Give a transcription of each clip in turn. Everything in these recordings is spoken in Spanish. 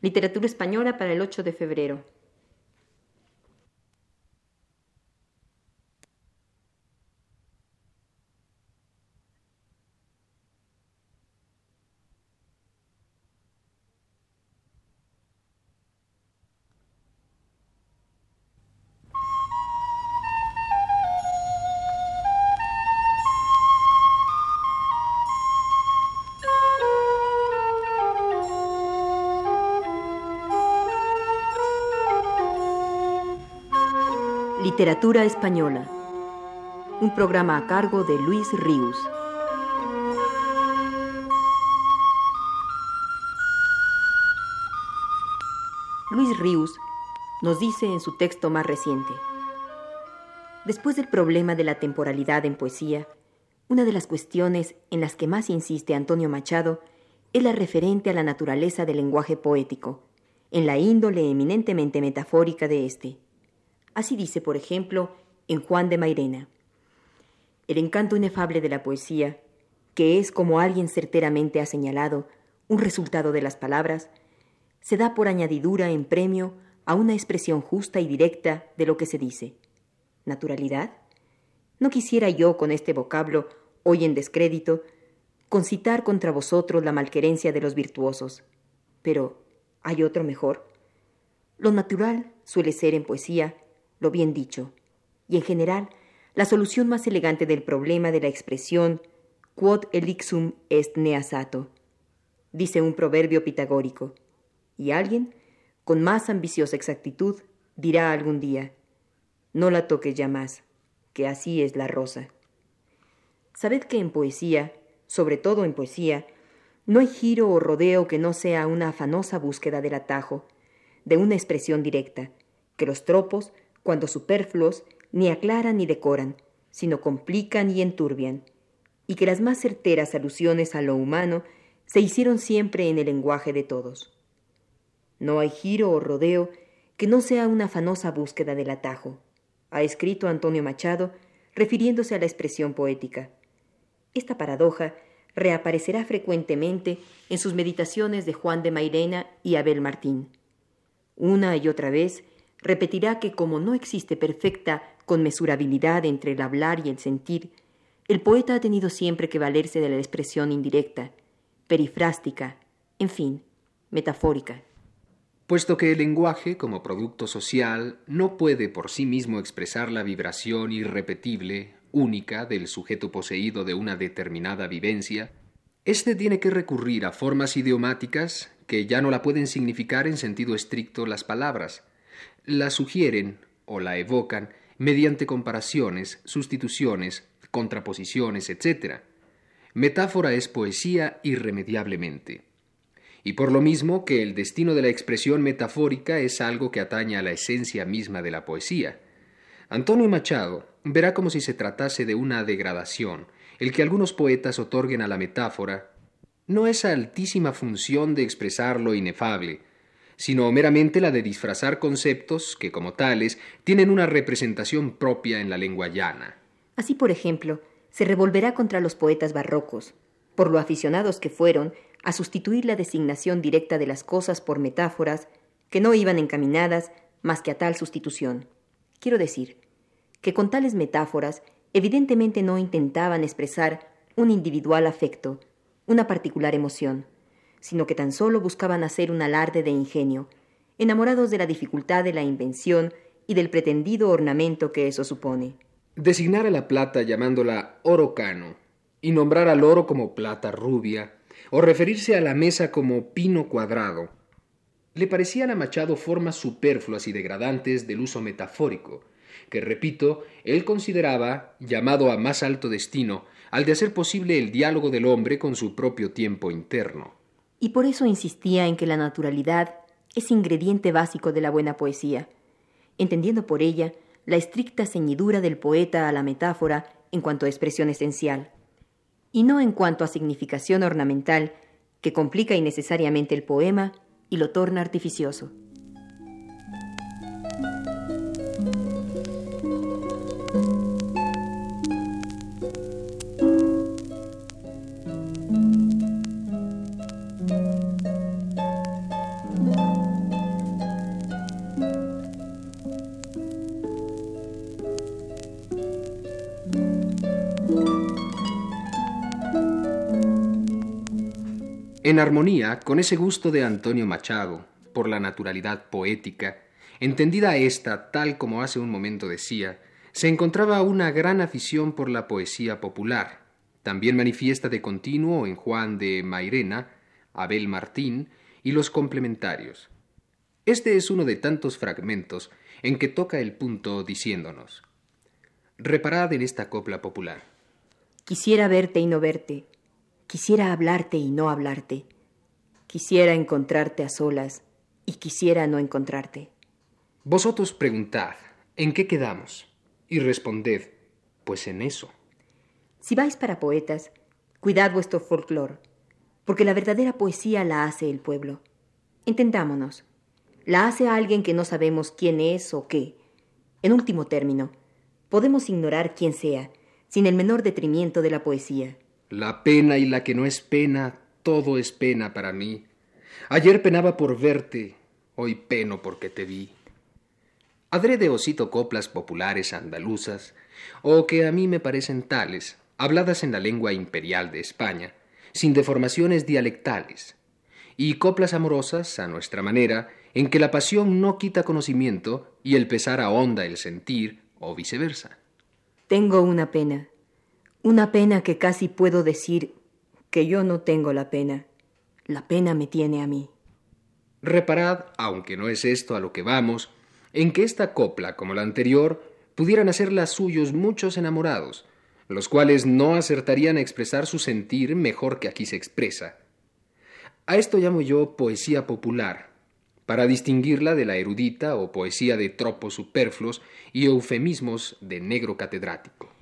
Literatura española para el 8 de febrero. Literatura Española. Un programa a cargo de Luis Ríos. Luis Ríos nos dice en su texto más reciente, Después del problema de la temporalidad en poesía, una de las cuestiones en las que más insiste Antonio Machado es la referente a la naturaleza del lenguaje poético, en la índole eminentemente metafórica de éste. Así dice, por ejemplo, en Juan de Mairena. El encanto inefable de la poesía, que es, como alguien certeramente ha señalado, un resultado de las palabras, se da por añadidura en premio a una expresión justa y directa de lo que se dice. ¿Naturalidad? No quisiera yo con este vocablo, hoy en descrédito, concitar contra vosotros la malquerencia de los virtuosos. Pero, ¿hay otro mejor? Lo natural suele ser en poesía lo bien dicho, y en general la solución más elegante del problema de la expresión quod elixum est neasato, dice un proverbio pitagórico, y alguien, con más ambiciosa exactitud, dirá algún día, no la toques ya más, que así es la rosa. Sabed que en poesía, sobre todo en poesía, no hay giro o rodeo que no sea una afanosa búsqueda del atajo, de una expresión directa, que los tropos cuando superfluos ni aclaran ni decoran, sino complican y enturbian, y que las más certeras alusiones a lo humano se hicieron siempre en el lenguaje de todos. No hay giro o rodeo que no sea una afanosa búsqueda del atajo, ha escrito Antonio Machado, refiriéndose a la expresión poética. Esta paradoja reaparecerá frecuentemente en sus meditaciones de Juan de Mairena y Abel Martín. Una y otra vez repetirá que como no existe perfecta conmesurabilidad entre el hablar y el sentir, el poeta ha tenido siempre que valerse de la expresión indirecta, perifrástica, en fin, metafórica. Puesto que el lenguaje, como producto social, no puede por sí mismo expresar la vibración irrepetible, única, del sujeto poseído de una determinada vivencia, éste tiene que recurrir a formas idiomáticas que ya no la pueden significar en sentido estricto las palabras, la sugieren o la evocan mediante comparaciones, sustituciones, contraposiciones, etc. Metáfora es poesía irremediablemente. Y por lo mismo que el destino de la expresión metafórica es algo que atañe a la esencia misma de la poesía. Antonio Machado verá como si se tratase de una degradación, el que algunos poetas otorguen a la metáfora no esa altísima función de expresar lo inefable, sino meramente la de disfrazar conceptos que, como tales, tienen una representación propia en la lengua llana. Así, por ejemplo, se revolverá contra los poetas barrocos, por lo aficionados que fueron a sustituir la designación directa de las cosas por metáforas que no iban encaminadas más que a tal sustitución. Quiero decir, que con tales metáforas evidentemente no intentaban expresar un individual afecto, una particular emoción, sino que tan solo buscaban hacer un alarde de ingenio, enamorados de la dificultad de la invención y del pretendido ornamento que eso supone. Designar a la plata llamándola oro cano, y nombrar al oro como plata rubia, o referirse a la mesa como pino cuadrado, le parecían a Machado formas superfluas y degradantes del uso metafórico, que, repito, él consideraba llamado a más alto destino al de hacer posible el diálogo del hombre con su propio tiempo interno y por eso insistía en que la naturalidad es ingrediente básico de la buena poesía, entendiendo por ella la estricta ceñidura del poeta a la metáfora en cuanto a expresión esencial, y no en cuanto a significación ornamental que complica innecesariamente el poema y lo torna artificioso. En armonía con ese gusto de Antonio Machado por la naturalidad poética, entendida esta tal como hace un momento decía, se encontraba una gran afición por la poesía popular, también manifiesta de continuo en Juan de Mairena, Abel Martín y los complementarios. Este es uno de tantos fragmentos en que toca el punto diciéndonos Reparad en esta copla popular. Quisiera verte y no verte, quisiera hablarte y no hablarte, quisiera encontrarte a solas y quisiera no encontrarte. Vosotros preguntad, ¿en qué quedamos? Y responded, pues en eso. Si vais para poetas, cuidad vuestro folclor, porque la verdadera poesía la hace el pueblo. Entendámonos, la hace alguien que no sabemos quién es o qué. En último término, podemos ignorar quién sea, sin el menor detrimento de la poesía. La pena y la que no es pena, todo es pena para mí. Ayer penaba por verte, hoy peno porque te vi. Adrede osito coplas populares andaluzas, o que a mí me parecen tales, habladas en la lengua imperial de España, sin deformaciones dialectales, y coplas amorosas, a nuestra manera, en que la pasión no quita conocimiento y el pesar ahonda el sentir, o viceversa. Tengo una pena, una pena que casi puedo decir que yo no tengo la pena. La pena me tiene a mí. Reparad, aunque no es esto a lo que vamos, en que esta copla, como la anterior, pudieran hacerla suyos muchos enamorados, los cuales no acertarían a expresar su sentir mejor que aquí se expresa. A esto llamo yo poesía popular, para distinguirla de la erudita o poesía de tropos superfluos y eufemismos de negro catedrático.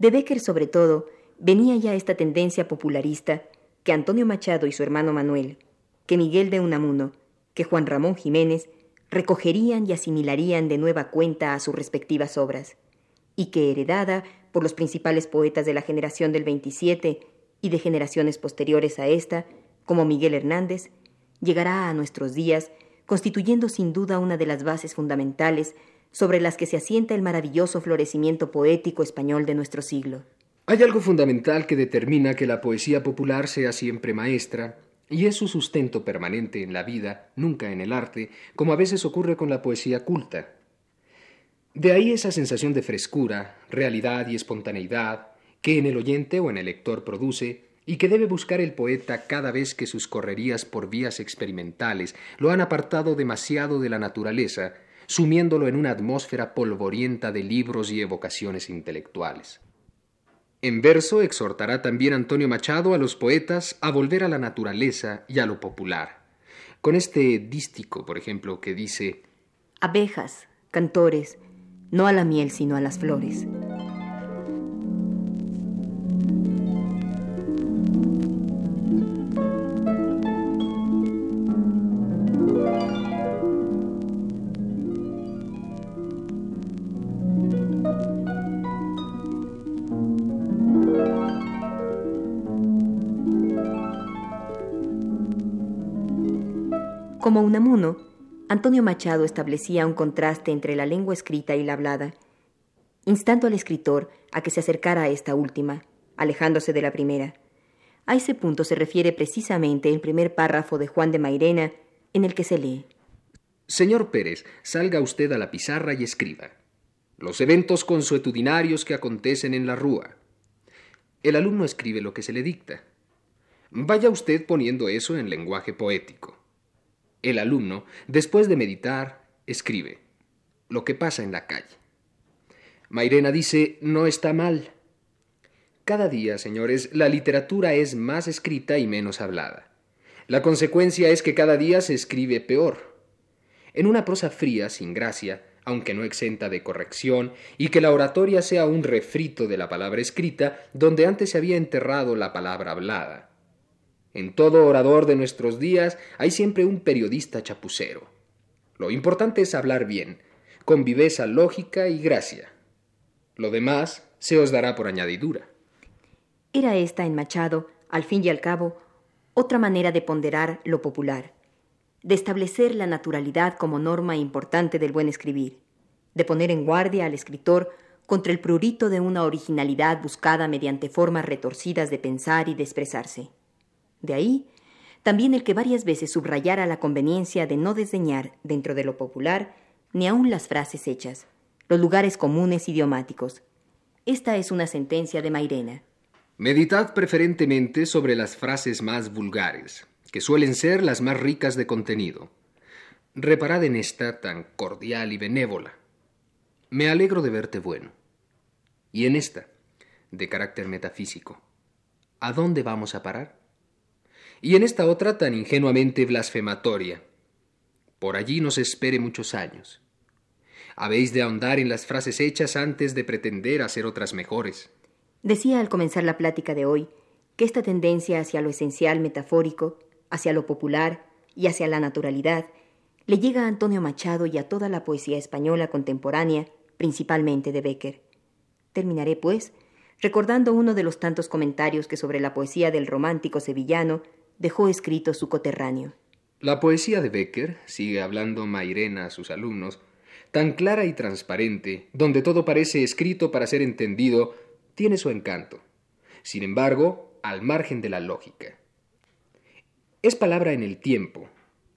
De Becker, sobre todo, venía ya esta tendencia popularista que Antonio Machado y su hermano Manuel, que Miguel de Unamuno, que Juan Ramón Jiménez recogerían y asimilarían de nueva cuenta a sus respectivas obras, y que heredada por los principales poetas de la generación del 27 y de generaciones posteriores a esta, como Miguel Hernández, llegará a nuestros días constituyendo sin duda una de las bases fundamentales sobre las que se asienta el maravilloso florecimiento poético español de nuestro siglo. Hay algo fundamental que determina que la poesía popular sea siempre maestra, y es su sustento permanente en la vida, nunca en el arte, como a veces ocurre con la poesía culta. De ahí esa sensación de frescura, realidad y espontaneidad que en el oyente o en el lector produce y que debe buscar el poeta cada vez que sus correrías por vías experimentales lo han apartado demasiado de la naturaleza, sumiéndolo en una atmósfera polvorienta de libros y evocaciones intelectuales. En verso exhortará también Antonio Machado a los poetas a volver a la naturaleza y a lo popular. Con este dístico, por ejemplo, que dice Abejas, cantores, no a la miel sino a las flores. Como Unamuno, Antonio Machado establecía un contraste entre la lengua escrita y la hablada, instando al escritor a que se acercara a esta última, alejándose de la primera. A ese punto se refiere precisamente el primer párrafo de Juan de Mairena, en el que se lee. Señor Pérez, salga usted a la pizarra y escriba. Los eventos consuetudinarios que acontecen en la rúa. El alumno escribe lo que se le dicta. Vaya usted poniendo eso en lenguaje poético. El alumno, después de meditar, escribe lo que pasa en la calle. Mairena dice, no está mal. Cada día, señores, la literatura es más escrita y menos hablada. La consecuencia es que cada día se escribe peor. En una prosa fría, sin gracia, aunque no exenta de corrección, y que la oratoria sea un refrito de la palabra escrita donde antes se había enterrado la palabra hablada. En todo orador de nuestros días hay siempre un periodista chapucero. Lo importante es hablar bien, con viveza lógica y gracia. Lo demás se os dará por añadidura. Era esta en Machado, al fin y al cabo, otra manera de ponderar lo popular, de establecer la naturalidad como norma importante del buen escribir, de poner en guardia al escritor contra el prurito de una originalidad buscada mediante formas retorcidas de pensar y de expresarse. De ahí también el que varias veces subrayara la conveniencia de no desdeñar, dentro de lo popular, ni aun las frases hechas, los lugares comunes idiomáticos. Esta es una sentencia de Mairena. Meditad preferentemente sobre las frases más vulgares, que suelen ser las más ricas de contenido. Reparad en esta tan cordial y benévola. Me alegro de verte bueno. Y en esta, de carácter metafísico. ¿A dónde vamos a parar? Y en esta otra tan ingenuamente blasfematoria. Por allí nos espere muchos años. Habéis de ahondar en las frases hechas antes de pretender hacer otras mejores. Decía al comenzar la plática de hoy que esta tendencia hacia lo esencial metafórico, hacia lo popular y hacia la naturalidad le llega a Antonio Machado y a toda la poesía española contemporánea, principalmente de Becker. Terminaré, pues, recordando uno de los tantos comentarios que sobre la poesía del romántico sevillano dejó escrito su coterráneo. La poesía de Becker, sigue hablando Mairena a sus alumnos, tan clara y transparente, donde todo parece escrito para ser entendido, tiene su encanto. Sin embargo, al margen de la lógica. Es palabra en el tiempo,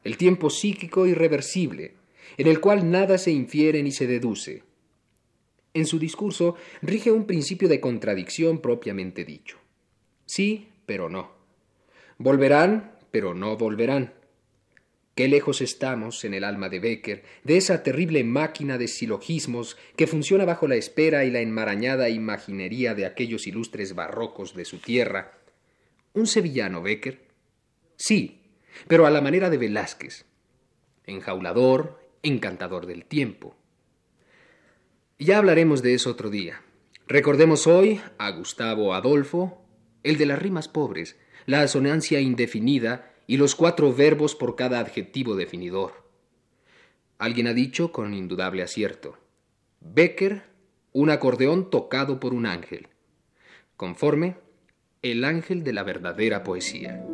el tiempo psíquico irreversible, en el cual nada se infiere ni se deduce. En su discurso rige un principio de contradicción propiamente dicho. Sí, pero no. Volverán, pero no volverán. Qué lejos estamos, en el alma de Becker, de esa terrible máquina de silogismos que funciona bajo la espera y la enmarañada imaginería de aquellos ilustres barrocos de su tierra. ¿Un sevillano, Becker? Sí, pero a la manera de Velázquez. Enjaulador, encantador del tiempo. Ya hablaremos de eso otro día. Recordemos hoy a Gustavo Adolfo, el de las rimas pobres, la asonancia indefinida y los cuatro verbos por cada adjetivo definidor. Alguien ha dicho con indudable acierto, Becker, un acordeón tocado por un ángel, conforme el ángel de la verdadera poesía.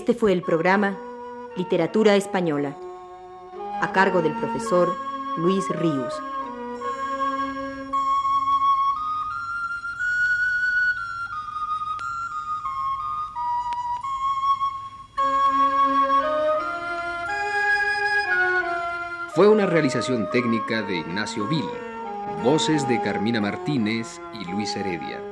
Este fue el programa Literatura Española, a cargo del profesor Luis Ríos. Fue una realización técnica de Ignacio Vil, voces de Carmina Martínez y Luis Heredia.